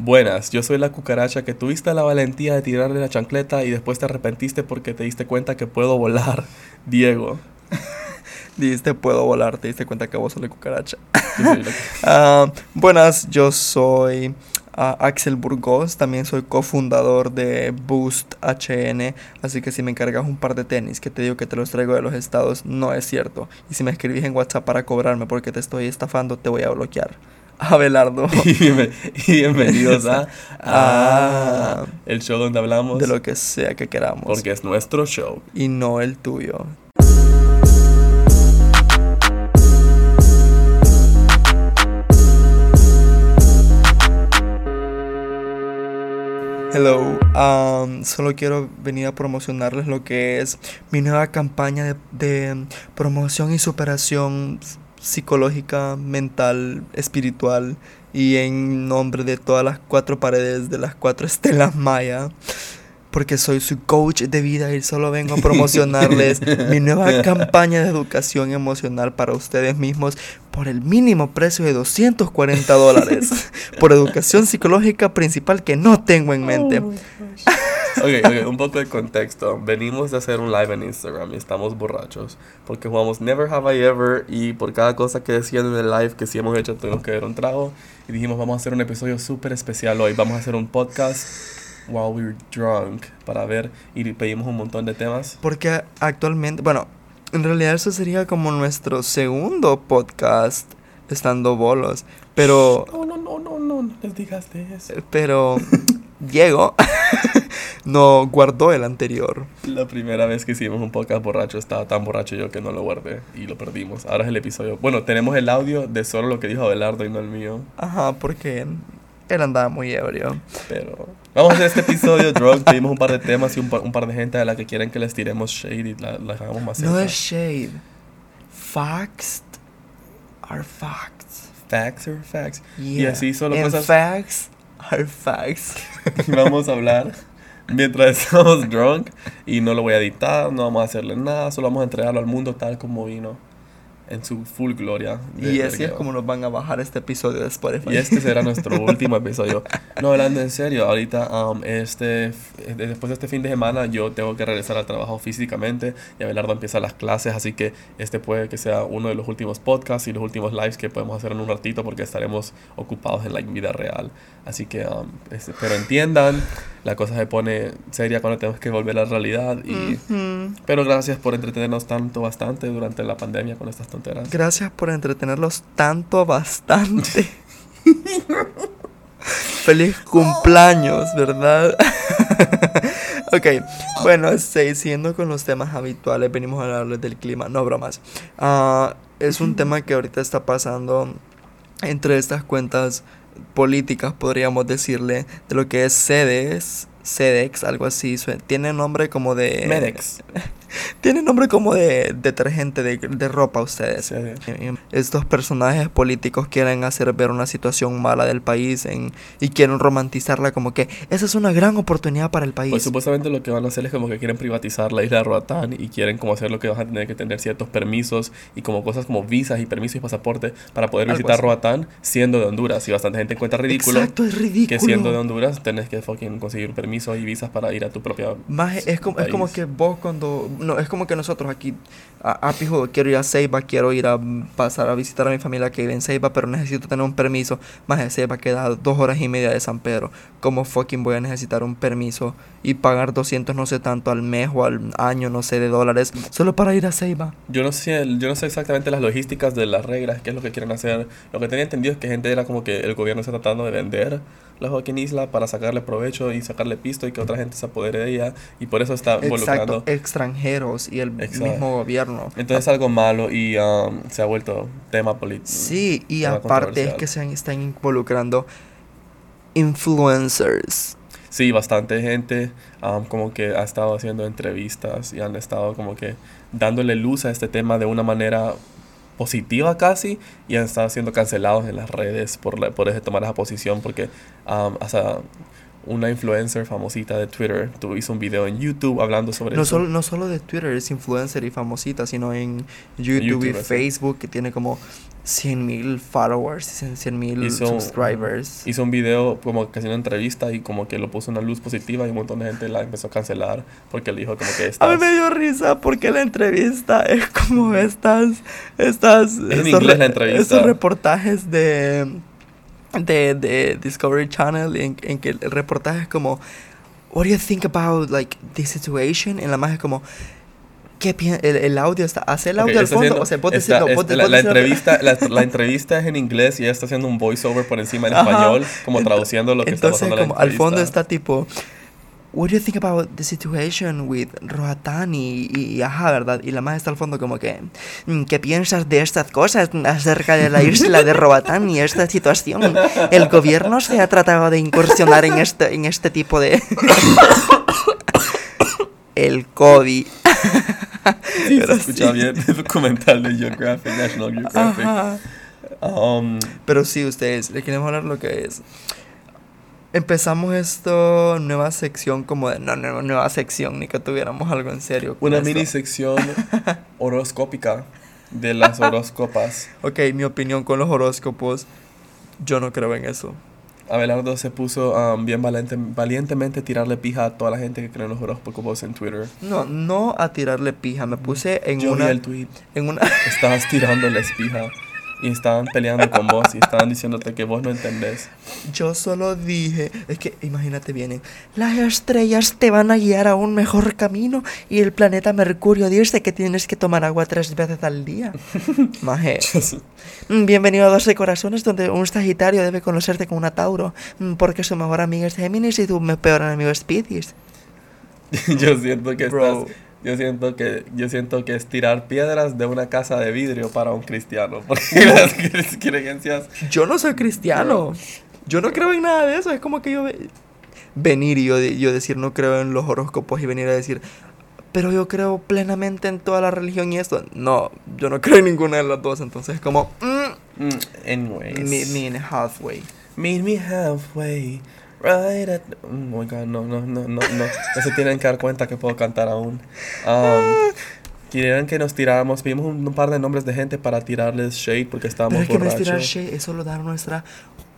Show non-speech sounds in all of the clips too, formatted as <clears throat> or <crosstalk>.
Buenas, yo soy la cucaracha que tuviste la valentía de tirarle la chancleta y después te arrepentiste porque te diste cuenta que puedo volar. <laughs> Diego. <laughs> Dijiste puedo volar, te diste cuenta que vos sos la cucaracha. <laughs> Ah, buenas, yo soy ah, Axel Burgos, también soy cofundador de Boost HN, así que si me encargas un par de tenis que te digo que te los traigo de los estados, no es cierto. Y si me escribís en WhatsApp para cobrarme porque te estoy estafando, te voy a bloquear. Abelardo. <laughs> y bienvenidos <laughs> a, a, el show donde hablamos de lo que sea que queramos. Porque es nuestro show. Y no el tuyo. Hello, um, solo quiero venir a promocionarles lo que es mi nueva campaña de, de promoción y superación psicológica, mental, espiritual y en nombre de todas las cuatro paredes de las cuatro estelas maya. Porque soy su coach de vida y solo vengo a promocionarles <laughs> mi nueva campaña de educación emocional para ustedes mismos por el mínimo precio de 240 dólares. <laughs> por educación psicológica principal que no tengo en mente. Oh ok, ok, un poco de contexto. Venimos de hacer un live en Instagram y estamos borrachos. Porque jugamos Never Have I Ever y por cada cosa que decían en el live que sí hemos hecho tuvimos que ver un trago. Y dijimos, vamos a hacer un episodio súper especial hoy. Vamos a hacer un podcast while we're drunk para ver y pedimos un montón de temas. Porque actualmente, bueno, en realidad eso sería como nuestro segundo podcast estando bolos. Pero... No, no, no, no, no, no les digas de eso. Pero Diego <laughs> no guardó el anterior. La primera vez que hicimos un podcast borracho estaba tan borracho yo que no lo guardé y lo perdimos. Ahora es el episodio. Bueno, tenemos el audio de solo lo que dijo Abelardo y no el mío. Ajá, porque él andaba muy ebrio. Pero vamos a hacer este episodio drunk. Pedimos un par de temas y un par, de gente a la que quieren que les tiremos shade y la, la hagamos más No es shade. Facts are facts. Facts are facts. Y así solo cosas. Facts are facts. <laughs> vamos a hablar mientras <laughs> estamos drunk y no lo voy a editar, no vamos a hacerle nada, solo vamos a entregarlo al mundo tal como vino en su full gloria. Y así es como nos van a bajar este episodio de Spotify. Y este será nuestro <laughs> último episodio. No, hablando en serio, ahorita, um, este, después de este fin de semana, yo tengo que regresar al trabajo físicamente y Abelardo empieza las clases, así que este puede que sea uno de los últimos podcasts y los últimos lives que podemos hacer en un ratito porque estaremos ocupados en la vida real. Así que, um, pero entiendan, la cosa se pone seria cuando tenemos que volver a la realidad. Y, Pero gracias por entretenernos tanto, bastante durante la pandemia con estas Gracias por entretenerlos tanto, <laughs> bastante. Feliz cumpleaños, ¿verdad? <laughs> ok, bueno, siguiendo con los temas habituales, venimos a hablarles del clima, no bromas. Uh, es un tema que ahorita está pasando entre estas cuentas políticas, podríamos decirle, de lo que es sedes, sedex, algo así. Tiene nombre como de... Medex. <laughs> <laughs> Tiene nombre como de detergente de, de ropa ustedes. Estos personajes políticos quieren hacer ver una situación mala del país en, y quieren romantizarla como que esa es una gran oportunidad para el país. Pues supuestamente lo que van a hacer es como que quieren privatizar la isla de Roatán y quieren como hacer lo que vas a tener que tener ciertos permisos y como cosas como visas y permisos y pasaporte para poder visitar Roatán siendo de Honduras. Y bastante gente encuentra ridículo. Exacto, es ridículo. Que siendo de Honduras tenés que fucking conseguir permisos y visas para ir a tu propia... Más es como, es como que vos cuando no, es como que nosotros aquí, a, a quiero ir a Ceiba, quiero ir a pasar a visitar a mi familia que vive en Ceiba, pero necesito tener un permiso. Más de Ceiba queda dos horas y media de San Pedro. ¿Cómo fucking voy a necesitar un permiso y pagar 200 no sé tanto al mes o al año, no sé, de dólares, solo para ir a Ceiba? Yo no sé, yo no sé exactamente las logísticas de las reglas, qué es lo que quieren hacer. Lo que tenía entendido es que gente era como que el gobierno está tratando de vender la Joaquín Isla para sacarle provecho y sacarle pisto y que otra gente se apodere de ella y por eso está involucrando extranjeros y el mismo gobierno. Entonces es algo malo y um, se ha vuelto tema político. Sí, y aparte es que se están involucrando influencers. Sí, bastante gente um, como que ha estado haciendo entrevistas y han estado como que dándole luz a este tema de una manera positiva casi y han estado siendo cancelados en las redes por, por ese tomar esa posición porque um, hasta una influencer famosita de Twitter tu, hizo un video en YouTube hablando sobre no Solo, no solo de Twitter es influencer y famosita, sino en YouTube, y Facebook que tiene como 100 mil followers, 100 mil subscribers. Hizo un video como que haciendo una entrevista y como que lo puso una luz positiva y un montón de gente la empezó a cancelar porque le dijo como que A mí estás... me dio risa porque la entrevista es como estas, estas, en estos inglés la entrevista. estos reportajes de, de, de Discovery Channel en, en que el reportaje es como, what do you think about like this situation? En la más es como, ¿qué? El, el audio está, hace el audio al está fondo, haciendo- o sea, vos está- vos- está- la, la entrevista, la, la entrevista es en inglés y ella está haciendo un voiceover por encima en Ajá. español, como traduciendo lo que está Entonces, pasando en la como al fondo está tipo, What do you think about the situation with Roatán y, y, ajá, verdad? Y la más está al fondo como que, "Mm, ¿qué piensas de estas cosas acerca de la isla de Roatán y esta situación? El gobierno se ha tratado de incursionar en este, en este tipo de... <coughs> El COVID. Sí, se escucha sí. bien el documental de Geographic, National Geographic. Um, Pero sí, ustedes, le queremos hablar lo que es. Empezamos esto, nueva sección como de... No, no, nueva sección, ni que tuviéramos algo en serio. una esto. mini sección <laughs> horoscópica de las horóscopas. Ok, mi opinión con los horóscopos, yo no creo en eso. Abelardo se puso um, bien valiente, valientemente tirarle pija a toda la gente que cree en los horóscopos en Twitter. No, no a tirarle pija, me puse en Yo una... vi el tweet. En una... Estabas tirándoles pija y estaban peleando con vos y estaban diciéndote que vos no entendés. Yo solo dije, es que imagínate bien, las estrellas te van a guiar a un mejor camino y el planeta Mercurio dice que tienes que tomar agua tres veces al día. <laughs> Maje, mm, bienvenido a 12 corazones donde un Sagitario debe conocerte con una Tauro, mm, porque su mejor amiga es Géminis y tu peor enemigo es Piscis. <laughs> yo siento que Bro. estás yo siento que yo siento que es tirar piedras de una casa de vidrio para un cristiano <laughs> porque las cre- creencias Yo no soy cristiano. Yo no creo en nada de eso. Es como que yo ve- venir y yo, yo decir no creo en los horóscopos y venir a decir, pero yo creo plenamente en toda la religión y esto. No, yo no creo en ninguna de las dos. Entonces es como, mm, Mm, anyways me, me in halfway. Meet me halfway, right at... Oh my god, no, no, no, no, no. No se tienen que dar cuenta que puedo cantar aún. Um, querían que nos tiráramos, pedimos un, un par de nombres de gente para tirarles shade porque Pero estábamos es que no es tirar borrachos. shade, es solo dar nuestra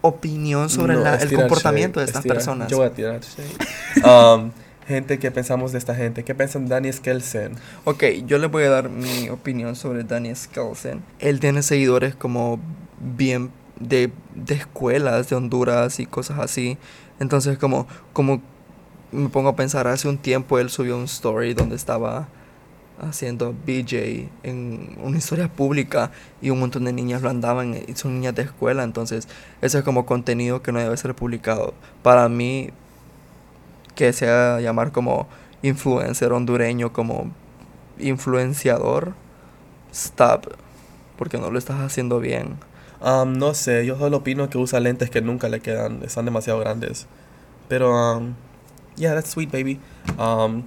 opinión sobre No, la- el comportamiento shade, de es estas tirar- personas. Yo voy a tirar shade. Um, gente, ¿qué pensamos de esta gente? ¿Qué piensan de Danny Skelsen? Ok, yo le voy a dar mi opinión sobre Danny Skelsen. Él tiene seguidores como bien de, de escuelas de Honduras y cosas así. Entonces como, como me pongo a pensar, hace un tiempo él subió un story donde estaba haciendo BJ en una historia pública y un montón de niñas lo andaban y son niñas de escuela. Entonces eso es como contenido que no debe ser publicado. Para mí, que se haga llamar como influencer hondureño, como influenciador, stop, porque no lo estás haciendo bien. Um, no sé, yo solo opino que usa lentes que nunca le quedan, están demasiado grandes. Pero, um, yeah, that's sweet, baby. Um,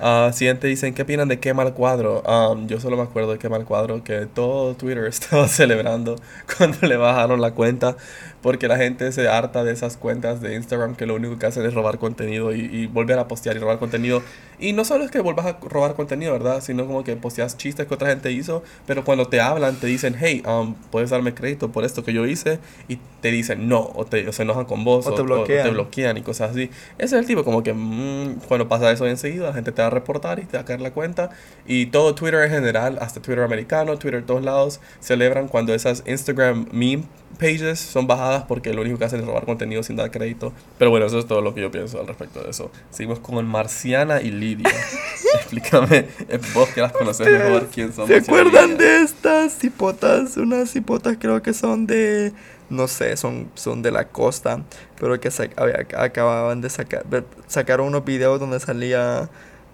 ah, siguiente dicen, ¿qué opinan de quema cuadro? Um, yo solo me acuerdo de quema cuadro que todo Twitter <laughs> estaba celebrando <laughs> cuando le bajaron la cuenta. Porque la gente se harta de esas cuentas de Instagram que lo único que hacen es robar contenido y, y volver a postear y robar contenido. Y no solo es que vuelvas a robar contenido, ¿verdad? Sino como que posteas chistes que otra gente hizo, pero cuando te hablan te dicen, hey, um, puedes darme crédito por esto que yo hice, y te dicen no, o, te, o se enojan con vos, O te bloquean. te bloquean y cosas así. Ese es el tipo, como que mm, cuando pasa eso enseguida, la gente te va a reportar y te va a caer la cuenta. Y todo Twitter en general, hasta Twitter americano, Twitter de todos lados, celebran cuando esas Instagram meme pages son bajadas porque lo único que hacen es robar contenido sin dar crédito. Pero bueno, eso es todo lo que yo pienso al respecto de eso. Seguimos con Marciana y Lidia. <laughs> Explícame, vos que las conoces mejor, quién son. ¿Se acuerdan de estas cipotas? Unas cipotas creo que son de... No sé, son, son de la costa, pero que había- acababan de sacar... Sacaron unos videos donde salía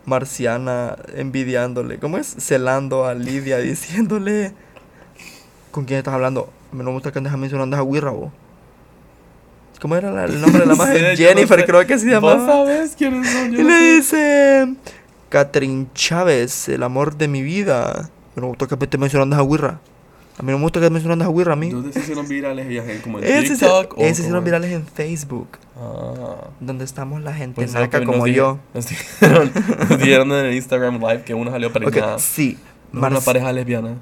Marciana envidiándole, ¿cómo es? Celando a Lidia, <laughs> diciéndole... ¿Con quién estás hablando? Me no gusta que andes mencionando a Wirra, vos. ¿Cómo era la- el nombre de la <laughs> Sí, mujer? yo no Jennifer, sé. creo que se ¿Vos llamaba. sabes quiénes son? Yo Y no le sé. dice, Catherine Chávez, el amor de mi vida. Me no gusta que me estés mencionando a Wirra. A mí no me gusta que estés mencionando a Wirra a mí. ¿Dónde se hicieron virales ellas? ¿En- ¿Como en Ese se, TikTok? o ese se hicieron virales en Facebook, Ah. donde estamos la gente Pues naca como nos yo. Nos dijeron, <laughs> nos dijeron en el Instagram Live que uno salió Ok, preñada. sí. No, una pareja lesbiana.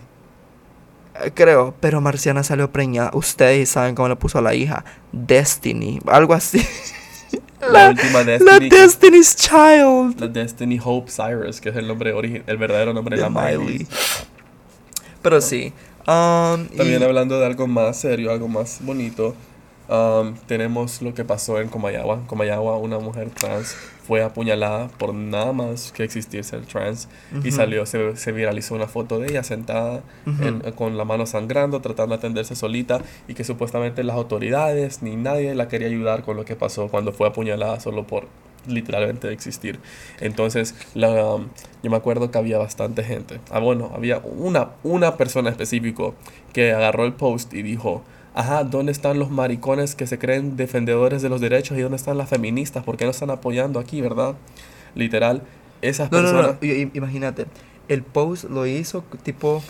Creo, pero Marciana salió preñada. Ustedes saben cómo le puso a la hija. Destiny, algo así. La, última La Destiny. Destiny's Child. la Destiny Hope Cyrus, que es el nombre el verdadero nombre de la Miley. Miley. Pero sí. um, También y- hablando de algo más serio, algo más bonito, um, tenemos lo que pasó en Comayagua. En Comayagua, una mujer trans fue apuñalada por nada más que existir ser trans y Ujú. salió, se, se viralizó una foto de ella sentada en- Ujú. con la mano sangrando, tratando de atenderse solita y que supuestamente las autoridades ni nadie la quería ayudar con lo que pasó cuando fue apuñalada solo por literalmente existir. Entonces, la, um, yo me acuerdo que había bastante gente. Ah, bueno, había una, una persona específico que agarró el post y dijo, ajá, ¿dónde están los maricones que se creen defendedores de los derechos y dónde están las feministas? ¿Por qué no están apoyando aquí, verdad? Literal, esas No, no, personas... no. i- Imagínate. El post lo hizo tipo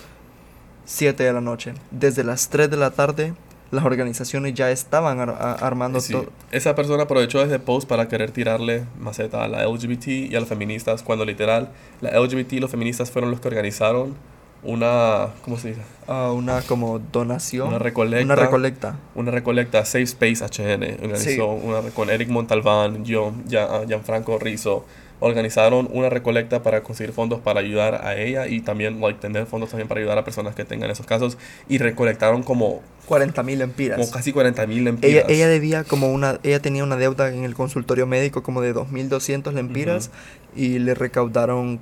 7 de la noche. Desde las 3 de la tarde, las organizaciones ya estaban ar- armando Sí, todo. Esa persona aprovechó ese post para querer tirarle maceta a la LGBT y a las feministas, cuando literal la LGBT y los feministas fueron los que organizaron una, ¿cómo se dice? a una como donación. Una recolecta. Una recolecta. Una recolecta, Safe Space HN organizó Sí. una con Eric Montalbán, Gian- ah, Gianfranco Rizzo. Organizaron una recolecta para conseguir fondos para ayudar a ella y también like, tener fondos también para ayudar a personas que tengan esos casos. Y recolectaron como, 40 mil empiras. como casi 40 mil Ella, lempiras. ella debía como una, ella tenía una deuda en el consultorio médico como de 2.200 lempiras y le recaudaron,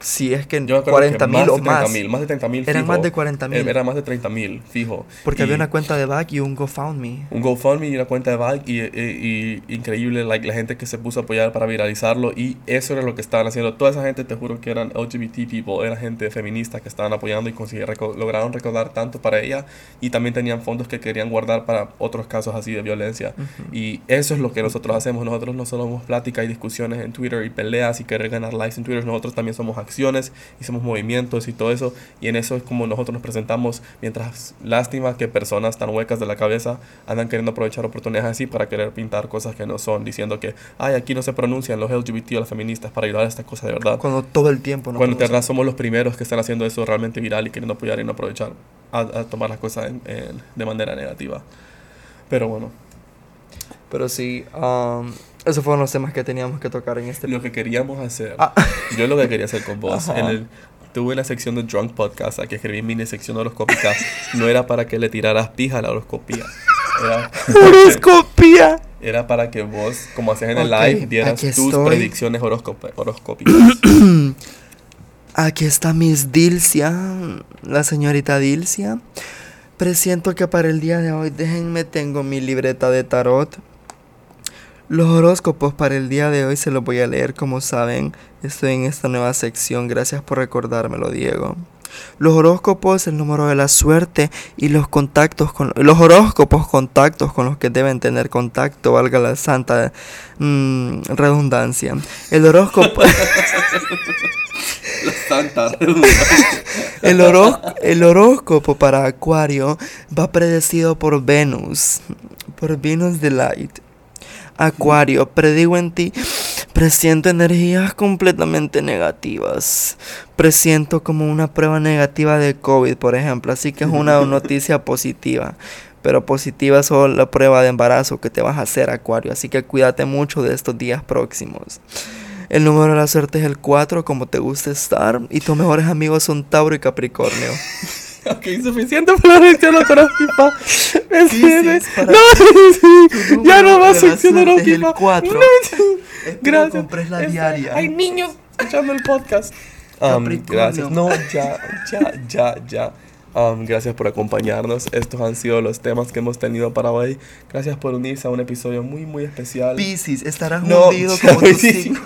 si es que Yo me acuerdo que 40 mil más o de 30 más. mil, más de 30 mil. Eran más de 40 mil. Era más de 30 mil, fijo. Porque Y había una cuenta de back y un GoFundMe. un GoFundMe y una cuenta de bike y, y- y increíble like, la gente que se puso a apoyar para viralizarlo y eso era lo que estaban haciendo. Toda esa gente, te juro que eran LGBT people, era gente feminista que estaban apoyando y reco- lograron recaudar tanto para ella y también tenían fondos que querían guardar para otros casos así de violencia. Y eso es lo que nosotros hacemos. Nosotros no solo somos plática y discusiones en Twitter y peleas y querer ganar likes en Twitter, nosotros también somos acciones somos movimientos y todo eso. Y en eso es como nosotros nos presentamos. Mientras lástima que personas tan huecas de la cabeza andan queriendo aprovechar oportunidades así para querer pintar cosas que no son, diciendo que, ay, aquí no se pronuncian los LGBT o las feministas para ayudar a esta cosa de verdad. Cuando todo el tiempo no Cuando conoce. verdad somos los primeros que están haciendo eso realmente viral y queriendo apoyar y no aprovechar a, a tomar las cosas en- en- de manera negativa. Pero bueno, Pero sí, um, esos fueron los temas que teníamos que tocar en este lo que queríamos hacer, Ah. <laughs> yo lo que quería hacer con vos, en el, tuve la sección de Drunk Podcast, a que escribí mini sección horoscópica, no era para que le tiraras pija a la horoscopía, era, <laughs> ¡Horoscopía! era para que vos, como hacías en el live, dieras tus estoy. predicciones horoscópicas. <clears throat> Aquí está Miss Dilcia, la señorita Dilcia. Presiento que para el día de hoy, déjenme, tengo mi libreta de tarot. Los horóscopos para el día de hoy se los voy a leer, como saben, estoy en esta nueva sección, gracias por recordármelo, Diego. Los horóscopos, el número de la suerte y los contactos con los horóscopos, contactos con los que deben tener contacto, valga la santa mm, redundancia. El horóscopo Santa El, horó- el horóscopo para Acuario va predecido por Venus, por Venus de Light. Acuario, predigo en ti, presiento energías completamente negativas. Presiento como una prueba negativa de COVID, por ejemplo, así que es una <laughs> noticia positiva. Pero positiva es solo la prueba de embarazo que te vas a hacer, Acuario, así que cuídate mucho de estos días próximos. El número de la suerte es el 4, como te gusta estar. Y tus mejores amigos son Tauro y Capricornio. <laughs> <laughs> Ok, suficiente para la sección horoscópica. ¿Me entiendes? para- No, ya no más de sección horoscópica. 4. No, Gracias. compres la Este, diaria. Hay niños escuchando el podcast. Um, gracias. No, ya, ya, ya, ya. Um, gracias por acompañarnos. Estos han sido los temas que hemos tenido para hoy. Gracias por unirse a un episodio muy, muy especial. Piscis, estarás No, hundido como me tu dije. signo.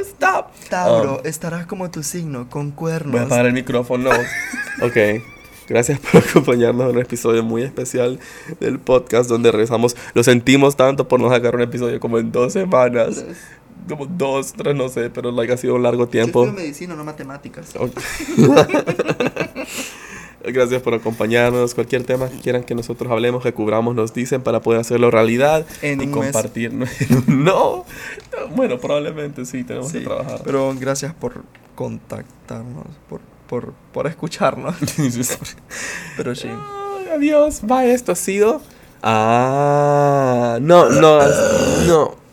Stop. Tauro, Um, estarás como tu signo, con Voy a cuernos. apagar el micrófono. ok. Gracias por <laughs> acompañarnos en un episodio muy especial del podcast donde regresamos. Lo sentimos tanto por no sacar un episodio como en dos semanas. Como dos, tres, no sé, pero like, ha sido un largo Yo tiempo. estudio medicina, no matemáticas. Ok. <laughs> Gracias por acompañarnos. Cualquier tema que quieran que nosotros hablemos, que cubramos, nos dicen para poder hacerlo realidad En y compartir. <laughs> no, bueno, probablemente sí, tenemos Sí, que trabajar. Pero gracias por contactarnos, por por, por escucharnos. <laughs> Pero sí. adiós, va, esto ha sido. Ah, no, no, no.